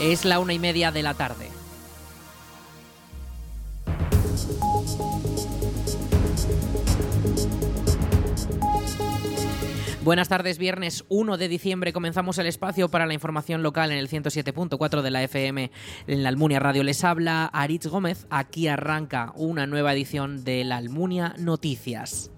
Es la una y media de la tarde. Buenas tardes, viernes 1 de diciembre comenzamos el espacio para la información local en el 107.4 de la FM en la Almunia Radio. Les habla Aritz Gómez, aquí arranca una nueva edición de la Almunia Noticias.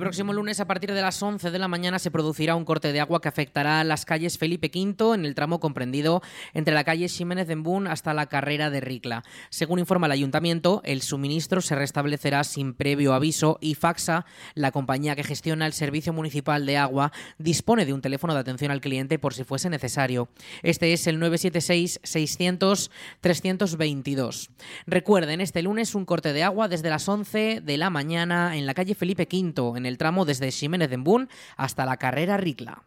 Próximo lunes a partir de las 11 de la mañana se producirá un corte de agua que afectará a las calles Felipe V en el tramo comprendido entre la calle Ximénez de Embún hasta la carrera de Ricla. Según informa el ayuntamiento, el suministro se restablecerá sin previo aviso y Faxa, la compañía que gestiona el servicio municipal de agua, dispone de un teléfono de atención al cliente por si fuese necesario. Este es el 976 600 322. Recuerden, este lunes un corte de agua desde las 11 de la mañana en la calle Felipe V en el tramo desde Ximénez de Embún hasta la carrera Ricla.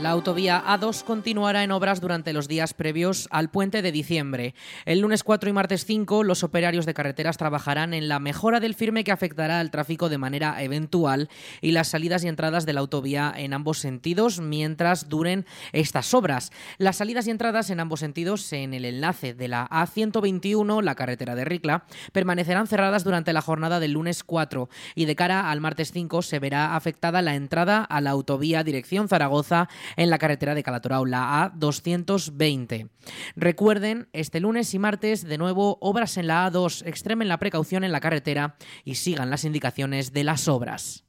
La autovía A2 continuará en obras durante los días previos al puente de diciembre. El lunes 4 y martes 5 los operarios de carreteras trabajarán en la mejora del firme que afectará al tráfico de manera eventual y las salidas y entradas de la autovía en ambos sentidos mientras duren estas obras. Las salidas y entradas en ambos sentidos en el enlace de la A121, la carretera de Ricla, permanecerán cerradas durante la jornada del lunes 4 y de cara al martes 5 se verá afectada la entrada a la autovía dirección Zaragoza en la carretera de Calatorao, la A220. Recuerden, este lunes y martes, de nuevo, obras en la A2, extremen la precaución en la carretera y sigan las indicaciones de las obras.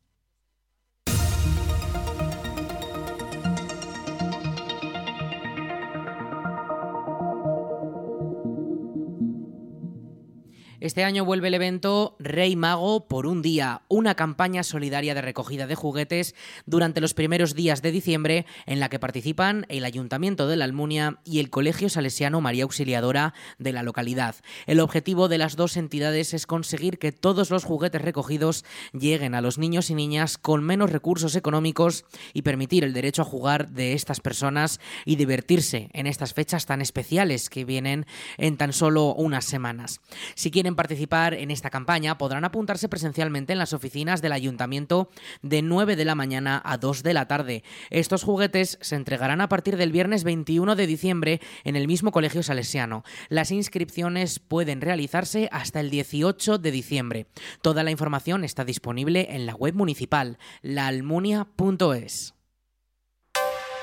Este año vuelve el evento Rey Mago por un día, una campaña solidaria de recogida de juguetes durante los primeros días de diciembre en la que participan el Ayuntamiento de la Almunia y el Colegio Salesiano María Auxiliadora de la localidad. El objetivo de las dos entidades es conseguir que todos los juguetes recogidos lleguen a los niños y niñas con menos recursos económicos y permitir el derecho a jugar de estas personas y divertirse en estas fechas tan especiales que vienen en tan solo unas semanas. Si quieren participar en esta campaña podrán apuntarse presencialmente en las oficinas del ayuntamiento de 9 de la mañana a 2 de la tarde. Estos juguetes se entregarán a partir del viernes 21 de diciembre en el mismo colegio salesiano. Las inscripciones pueden realizarse hasta el 18 de diciembre. Toda la información está disponible en la web municipal laalmunia.es.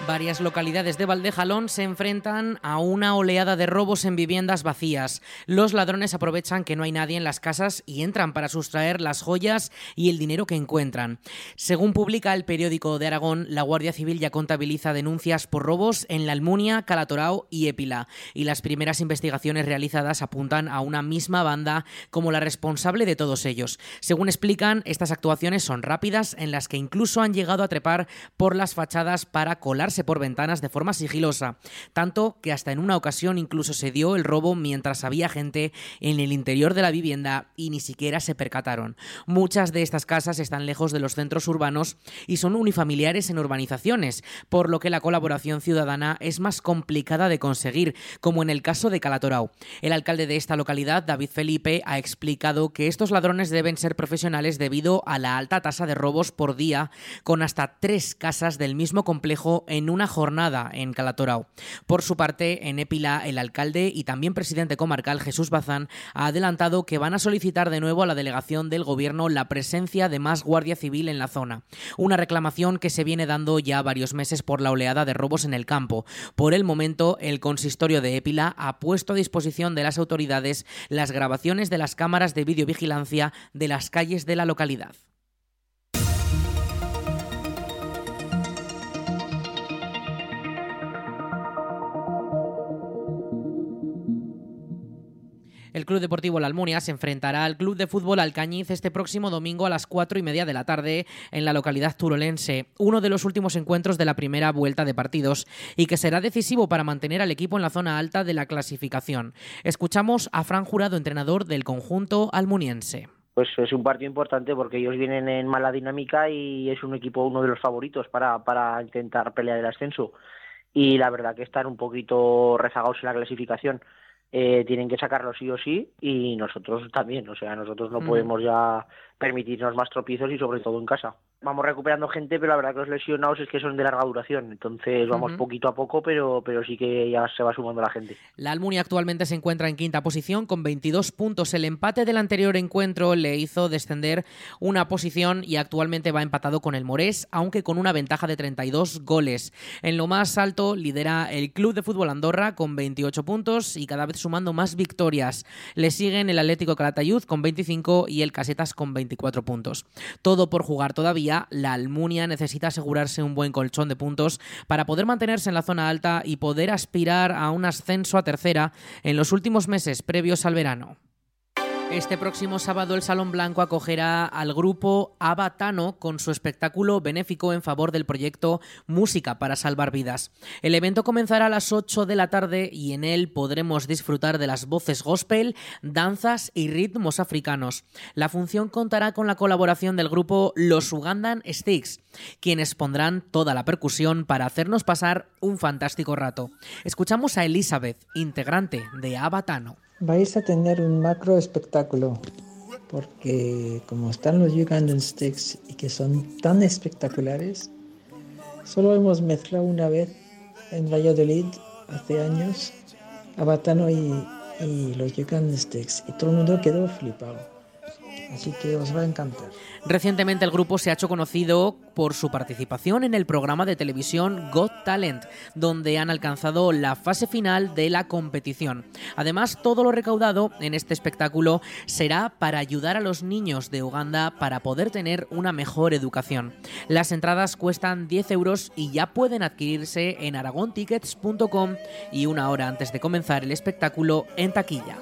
Varias localidades de Valdejalón se enfrentan a una oleada de robos en viviendas vacías. Los ladrones aprovechan que no hay nadie en las casas y entran para sustraer las joyas y el dinero que encuentran. Según publica el periódico de Aragón, la Guardia Civil ya contabiliza denuncias por robos en La Almunia, Calatorao y Épila, y las primeras investigaciones realizadas apuntan a una misma banda como la responsable de todos ellos. Según explican, estas actuaciones son rápidas en las que incluso han llegado a trepar por las fachadas para por ventanas de forma sigilosa, tanto que hasta en una ocasión incluso se dio el robo mientras había gente en el interior de la vivienda y ni siquiera se percataron. Muchas de estas casas están lejos de los centros urbanos y son unifamiliares en urbanizaciones, por lo que la colaboración ciudadana es más complicada de conseguir, como en el caso de Calatorao. El alcalde de esta localidad, David Felipe, ha explicado que estos ladrones deben ser profesionales debido a la alta tasa de robos por día, con hasta tres casas del mismo complejo en una jornada en Calatorao. Por su parte, en Épila, el alcalde y también presidente comarcal Jesús Bazán ha adelantado que van a solicitar de nuevo a la delegación del gobierno la presencia de más guardia civil en la zona. Una reclamación que se viene dando ya varios meses por la oleada de robos en el campo. Por el momento, el consistorio de Épila ha puesto a disposición de las autoridades las grabaciones de las cámaras de videovigilancia de las calles de la localidad. El Club Deportivo La Almunia se enfrentará al Club de Fútbol Alcañiz este próximo domingo a las cuatro y media de la tarde en la localidad turolense, uno de los últimos encuentros de la primera vuelta de partidos y que será decisivo para mantener al equipo en la zona alta de la clasificación. Escuchamos a Fran Jurado, entrenador del conjunto almuniense. Pues es un partido importante porque ellos vienen en mala dinámica y es un equipo uno de los favoritos para, para intentar pelear el ascenso. Y la verdad que están un poquito rezagados en la clasificación eh, tienen que sacarlo sí o sí y nosotros también, o sea, nosotros no podemos ya permitirnos más tropiezos y sobre todo en casa. Vamos recuperando gente, pero la verdad que los lesionados es que son de larga duración, entonces vamos poquito a poco, pero, pero sí que ya se va sumando la gente. La Almunia actualmente se encuentra en quinta posición con 22 puntos. El empate del anterior encuentro le hizo descender una posición y actualmente va empatado con el Morés, aunque con una ventaja de 32 goles. En lo más alto lidera el Club de Fútbol Andorra con 28 puntos y cada vez sumando más victorias. Le siguen el Atlético Calatayud con 25 y el Casetas con 20 24 puntos. Todo por jugar todavía, la Almunia necesita asegurarse un buen colchón de puntos para poder mantenerse en la zona alta y poder aspirar a un ascenso a tercera en los últimos meses previos al verano. Este próximo sábado el Salón Blanco acogerá al grupo Abatano con su espectáculo benéfico en favor del proyecto Música para Salvar Vidas. El evento comenzará a las 8 de la tarde y en él podremos disfrutar de las voces gospel, danzas y ritmos africanos. La función contará con la colaboración del grupo Los Ugandan Sticks, quienes pondrán toda la percusión para hacernos pasar un fantástico rato. Escuchamos a Elizabeth, integrante de Abatano vais a tener un macro espectáculo porque como están los Ugandan Sticks y que son tan espectaculares, solo hemos mezclado una vez en Valladolid hace años a Batano y, los Ugandan Sticks y todo el mundo quedó flipado. Así que os va a encantar. Recientemente el grupo se ha hecho conocido por su participación en el programa de televisión Got Talent, donde han alcanzado la fase final de la competición. Además, todo lo recaudado en este espectáculo será para ayudar a los niños de Uganda para poder tener una mejor educación. Las entradas cuestan 10 euros y ya pueden adquirirse en aragontickets.com y una hora antes de comenzar el espectáculo en taquilla.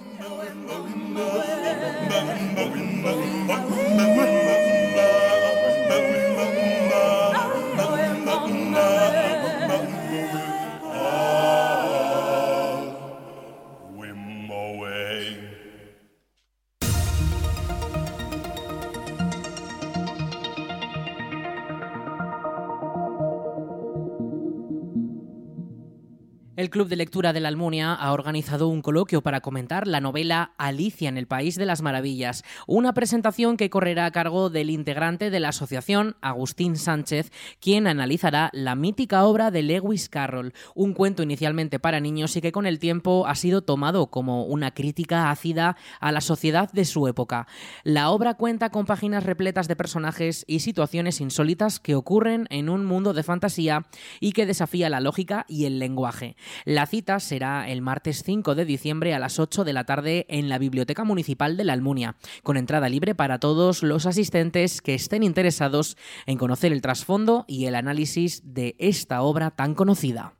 El Club de Lectura de la Almunia ha organizado un coloquio para comentar la novela Alicia en el País de las Maravillas, una presentación que correrá a cargo del integrante de la asociación, Agustín Sánchez, quien analizará la mítica obra de Lewis Carroll, un cuento inicialmente para niños y que con el tiempo ha sido tomado como una crítica ácida a la sociedad de su época. La obra cuenta con páginas repletas de personajes y situaciones insólitas que ocurren en un mundo de fantasía y que desafía la lógica y el lenguaje. La cita será el martes 5 de diciembre a las 8 de la tarde en la Biblioteca Municipal de la Almunia, con entrada libre para todos los asistentes que estén interesados en conocer el trasfondo y el análisis de esta obra tan conocida.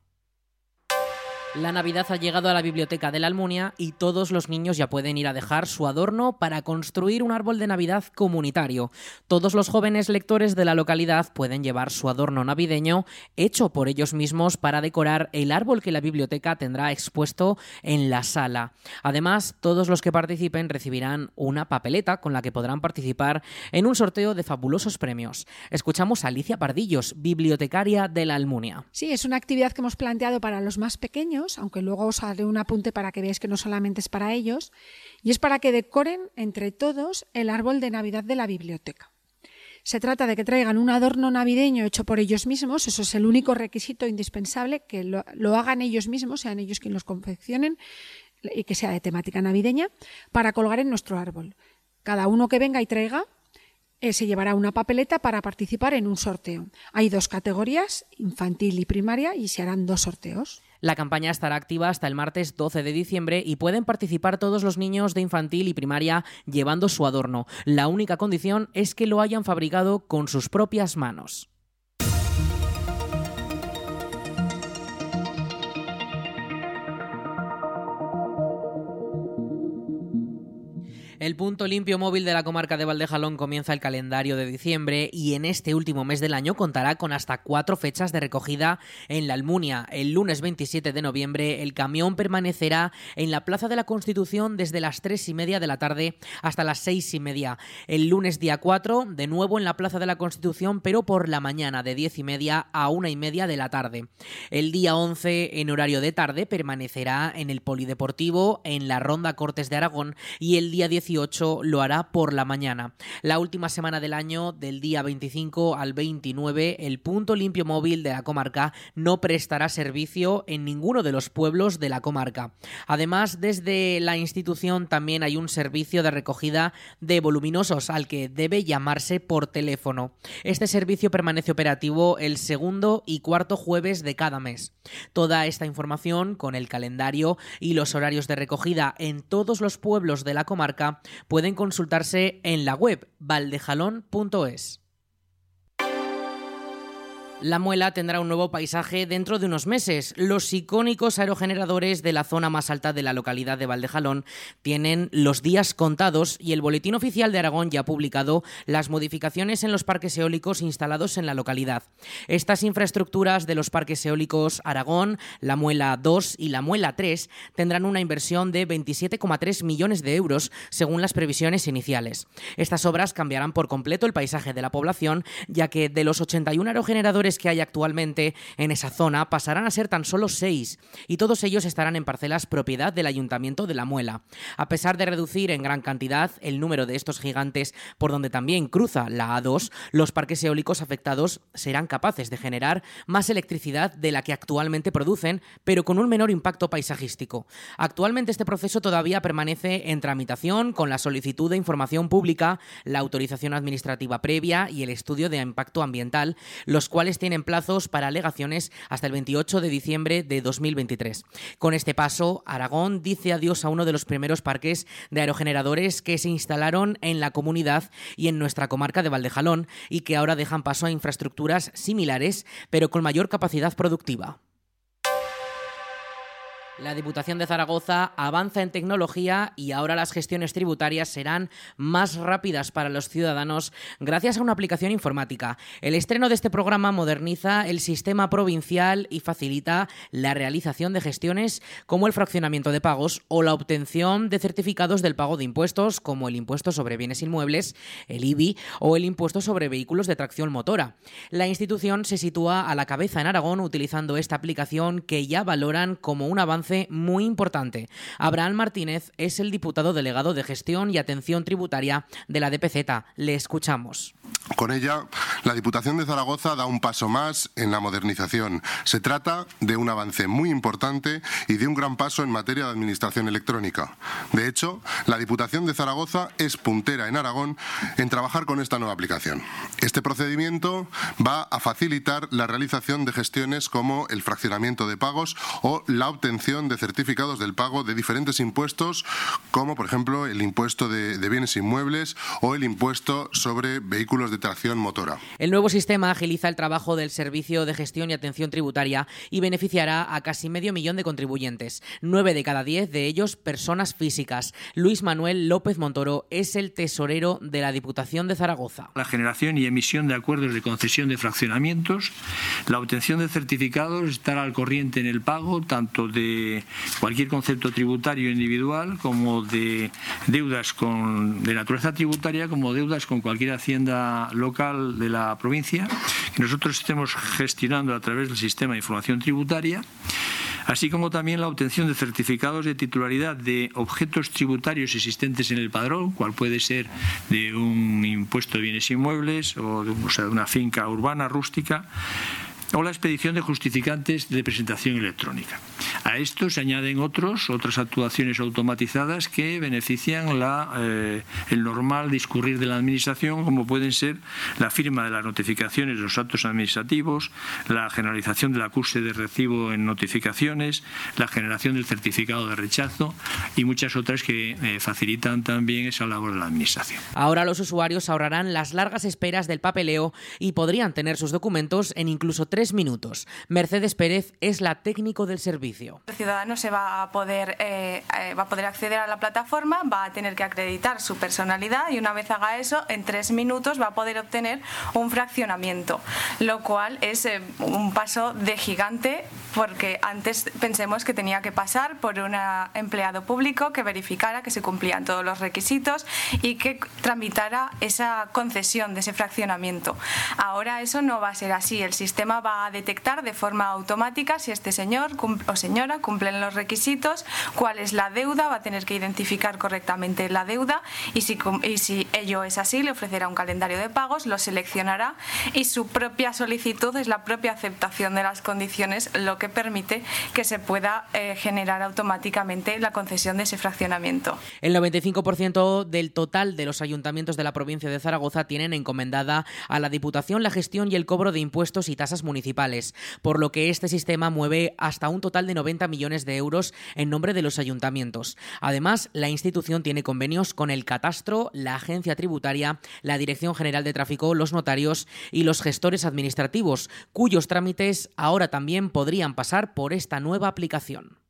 La Navidad ha llegado a la biblioteca de la Almunia y todos los niños ya pueden ir a dejar su adorno para construir un árbol de Navidad comunitario. Todos los jóvenes lectores de la localidad pueden llevar su adorno navideño hecho por ellos mismos para decorar el árbol que la biblioteca tendrá expuesto en la sala. Además, todos los que participen recibirán una papeleta con la que podrán participar en un sorteo de fabulosos premios. Escuchamos a Alicia Pardillos, bibliotecaria de la Almunia. Sí, es una actividad que hemos planteado para los más pequeños aunque luego os haré un apunte para que veáis que no solamente es para ellos, y es para que decoren entre todos el árbol de Navidad de la biblioteca. Se trata de que traigan un adorno navideño hecho por ellos mismos, eso es el único requisito indispensable, que lo, hagan ellos mismos, sean ellos quienes los confeccionen y que sea de temática navideña, para colgar en nuestro árbol. Cada uno que venga y traiga eh, se llevará una papeleta para participar en un sorteo. Hay dos categorías, infantil y primaria, y se harán dos sorteos. La campaña estará activa hasta el martes 12 de diciembre y pueden participar todos los niños de infantil y primaria llevando su adorno. La única condición es que lo hayan fabricado con sus propias manos. El punto limpio móvil de la comarca de Valdejalón comienza el calendario de diciembre y en este último mes del año contará con hasta cuatro fechas de recogida en la Almunia. El lunes 27 de noviembre el camión permanecerá en la Plaza de la Constitución desde las tres y media de la tarde hasta las seis y media. El lunes día 4 de nuevo en la Plaza de la Constitución pero por la mañana de diez y media a una y media de la tarde. El día 11 en horario de tarde permanecerá en el Polideportivo en la Ronda Cortes de Aragón y el día 18 lo hará por la mañana. La última semana del año, del día 25 al 29, el punto limpio móvil de la comarca no prestará servicio en ninguno de los pueblos de la comarca. Además, desde la institución también hay un servicio de recogida de voluminosos al que debe llamarse por teléfono. Este servicio permanece operativo el segundo y cuarto jueves de cada mes. Toda esta información con el calendario y los horarios de recogida en todos los pueblos de la comarca pueden consultarse en la web valdejalón.es. La Muela tendrá un nuevo paisaje dentro de unos meses. Los icónicos aerogeneradores de la zona más alta de la localidad de Valdejalón tienen los días contados y el Boletín Oficial de Aragón ya ha publicado las modificaciones en los parques eólicos instalados en la localidad. Estas infraestructuras de los parques eólicos Aragón, la Muela 2 y la Muela 3 tendrán una inversión de 27,3 millones de euros según las previsiones iniciales. Estas obras cambiarán por completo el paisaje de la población, ya que de los 81 aerogeneradores que hay actualmente en esa zona pasarán a ser tan solo seis, y todos ellos estarán en parcelas propiedad del Ayuntamiento de La Muela. A pesar de reducir en gran cantidad el número de estos gigantes por donde también cruza la A2, los parques eólicos afectados serán capaces de generar más electricidad de la que actualmente producen, pero con un menor impacto paisajístico. Actualmente este proceso todavía permanece en tramitación con la solicitud de información pública, la autorización administrativa previa y el estudio de impacto ambiental, los cuales tienen plazos para alegaciones hasta el 28 de diciembre de 2023. Con este paso, Aragón dice adiós a uno de los primeros parques de aerogeneradores que se instalaron en la comunidad y en nuestra comarca de Valdejalón y que ahora dejan paso a infraestructuras similares pero con mayor capacidad productiva. La Diputación de Zaragoza avanza en tecnología y ahora las gestiones tributarias serán más rápidas para los ciudadanos gracias a una aplicación informática. El estreno de este programa moderniza el sistema provincial y facilita la realización de gestiones como el fraccionamiento de pagos o la obtención de certificados del pago de impuestos como el impuesto sobre bienes inmuebles, el IBI o el impuesto sobre vehículos de tracción motora. La institución se sitúa a la cabeza en Aragón utilizando esta aplicación que ya valoran como un avance muy importante. Abraham Martínez es el diputado delegado de Gestión y Atención Tributaria de la DPZ. Le escuchamos. Con ella, la Diputación de Zaragoza da un paso más en la modernización. Se trata de un avance muy importante y de un gran paso en materia de administración electrónica. De hecho, la Diputación de Zaragoza es puntera en Aragón en trabajar con esta nueva aplicación. Este procedimiento va a facilitar la realización de gestiones como el fraccionamiento de pagos o la obtención de certificados del pago de diferentes impuestos, como por ejemplo el impuesto de, bienes inmuebles o el impuesto sobre vehículos de tracción motora. El nuevo sistema agiliza el trabajo del Servicio de Gestión y Atención Tributaria y beneficiará a casi medio millón de contribuyentes, nueve de cada diez de ellos personas físicas. Luis Manuel López Montoro es el tesorero de la Diputación de Zaragoza. La generación y emisión de acuerdos de concesión de fraccionamientos, la obtención de certificados, estar al corriente en el pago tanto de cualquier concepto tributario individual como de deudas con, de naturaleza tributaria como deudas con cualquier hacienda local de la provincia que nosotros estemos gestionando a través del sistema de información tributaria así como también la obtención de certificados de titularidad de objetos tributarios existentes en el padrón, cual puede ser de un impuesto de bienes inmuebles o o de una finca urbana rústica, o la expedición de justificantes de presentación electrónica. A esto se añaden otros, otras actuaciones automatizadas que benefician la, eh, el normal discurrir de la Administración, como pueden ser la firma de las notificaciones de los actos administrativos, la generalización del acuse de recibo en notificaciones, la generación del certificado de rechazo y muchas otras que eh, facilitan también esa labor de la Administración. Ahora los usuarios ahorrarán las largas esperas del papeleo y podrían tener sus documentos en incluso tres minutos. Mercedes Pérez es la técnico del servicio. El ciudadano se va a poder, eh, eh, va a poder acceder a la plataforma, va a tener que acreditar su personalidad y una vez haga eso, en tres minutos va a poder obtener un fraccionamiento, lo cual es eh, un paso de gigante porque antes pensemos que tenía que pasar por un empleado público que verificara que se cumplían todos los requisitos y que tramitara esa concesión de ese fraccionamiento. Ahora eso no va a ser así. El sistema va a detectar de forma automática si este señor o señora cumplen los requisitos, cuál es la deuda, va a tener que identificar correctamente la deuda y si, y si ello es así, le ofrecerá un calendario de pagos, lo seleccionará y su propia solicitud es la propia aceptación de las condiciones, lo que permite que se pueda eh, generar automáticamente la concesión de ese fraccionamiento. El 95% del total de los ayuntamientos de la provincia de Zaragoza tienen encomendada a la Diputación la gestión y el cobro de impuestos y tasas municipales, por lo que este sistema mueve hasta un total de 90 millones de euros en nombre de los ayuntamientos. Además, la institución tiene convenios con el Catastro, la Agencia Tributaria, la Dirección General de Tráfico, los notarios y los gestores administrativos, cuyos trámites ahora también podrían pasar por esta nueva aplicación.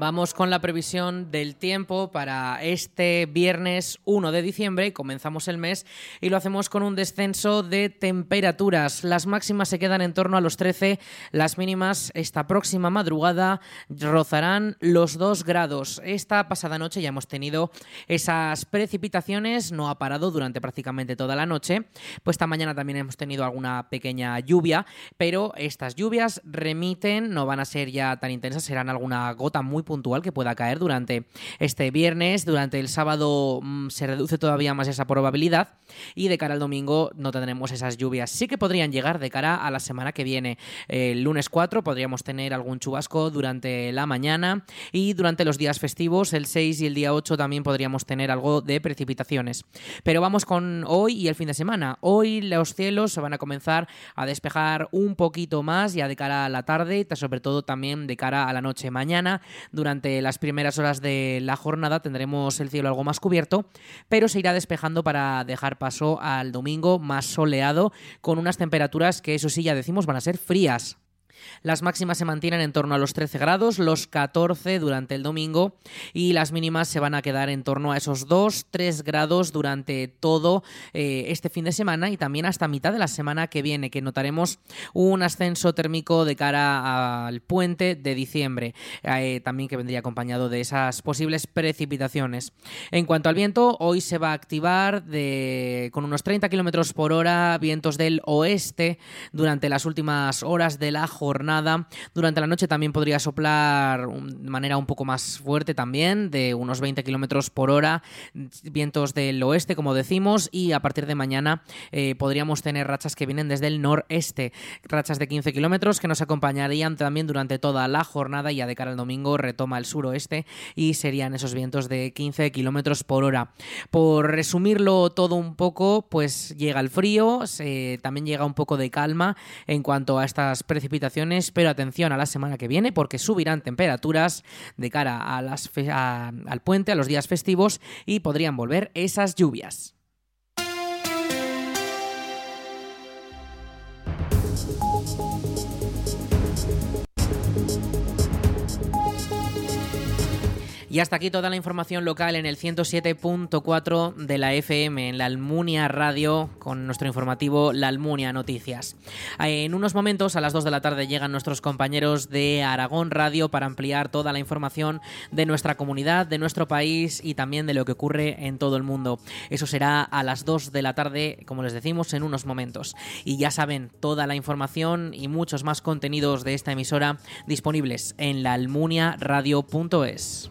Vamos con la previsión del tiempo para este viernes 1 de diciembre. Comenzamos el mes y lo hacemos con un descenso de temperaturas. Las máximas se quedan en torno a los 13, las mínimas esta próxima madrugada rozarán los 2 grados. Esta pasada noche ya hemos tenido esas precipitaciones, no ha parado durante prácticamente toda la noche. Pues esta mañana también hemos tenido alguna pequeña lluvia, pero estas lluvias remiten, no van a ser ya tan intensas, serán alguna gota muy puntual que pueda caer durante este viernes. Durante el sábado mm, se reduce todavía más esa probabilidad y de cara al domingo no tendremos esas lluvias. Sí que podrían llegar de cara a la semana que viene. El lunes 4 podríamos tener algún chubasco durante la mañana y durante los días festivos, el 6 y el día 8 también podríamos tener algo de precipitaciones. Pero vamos con hoy y el fin de semana. Hoy los cielos se van a comenzar a despejar un poquito más ya de cara a la tarde, sobre todo también de cara a la noche. Mañana durante las primeras horas de la jornada tendremos el cielo algo más cubierto, pero se irá despejando para dejar paso al domingo más soleado, con unas temperaturas que eso sí ya decimos van a ser frías. Las máximas se mantienen en torno a los 13 grados, los 14 durante el domingo y las mínimas se van a quedar en torno a esos 2-3 grados durante todo eh, este fin de semana y también hasta mitad de la semana que viene, que notaremos un ascenso térmico de cara al puente de diciembre, eh, también que vendría acompañado de esas posibles precipitaciones. En cuanto al viento, hoy se va a activar con unos 30 kilómetros por hora vientos del oeste durante las últimas horas de la jornada Durante la noche también podría soplar de manera un poco más fuerte también, de unos 20 kilómetros por hora, vientos del oeste, como decimos, y a partir de mañana eh, podríamos tener rachas que vienen desde el noreste, rachas de 15 kilómetros que nos acompañarían también durante toda la jornada. Ya de cara al domingo retoma el suroeste y serían esos vientos de 15 kilómetros por hora. Por resumirlo todo un poco, pues llega el frío, también llega un poco de calma en cuanto a estas precipitaciones pero atención a la semana que viene porque subirán temperaturas de cara al puente, a los días festivos y podrían volver esas lluvias. Y hasta aquí toda la información local en el 107.4 de la FM, en la Almunia Radio, con nuestro informativo La Almunia Noticias. En unos momentos, a las 2 de la tarde, llegan nuestros compañeros de Aragón Radio para ampliar toda la información de nuestra comunidad, de nuestro país y también de lo que ocurre en todo el mundo. Eso será a las 2 de la tarde, como les decimos, en unos momentos. Y ya saben, toda la información y muchos más contenidos de esta emisora disponibles en laalmuniaradio.es.